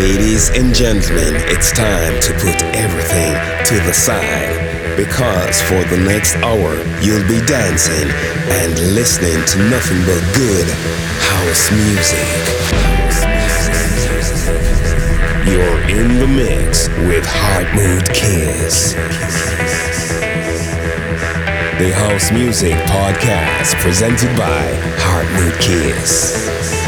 Ladies and gentlemen, it's time to put everything to the side because for the next hour you'll be dancing and listening to nothing but good house music. You're in the mix with Heart Mood Kiss. The House Music Podcast presented by Heart Mood Kiss.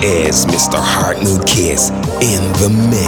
Is Mr. cause I'm wrong? Nah, nah, nah,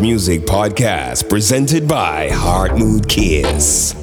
Music Podcast presented by Heart Mood Kiss.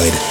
You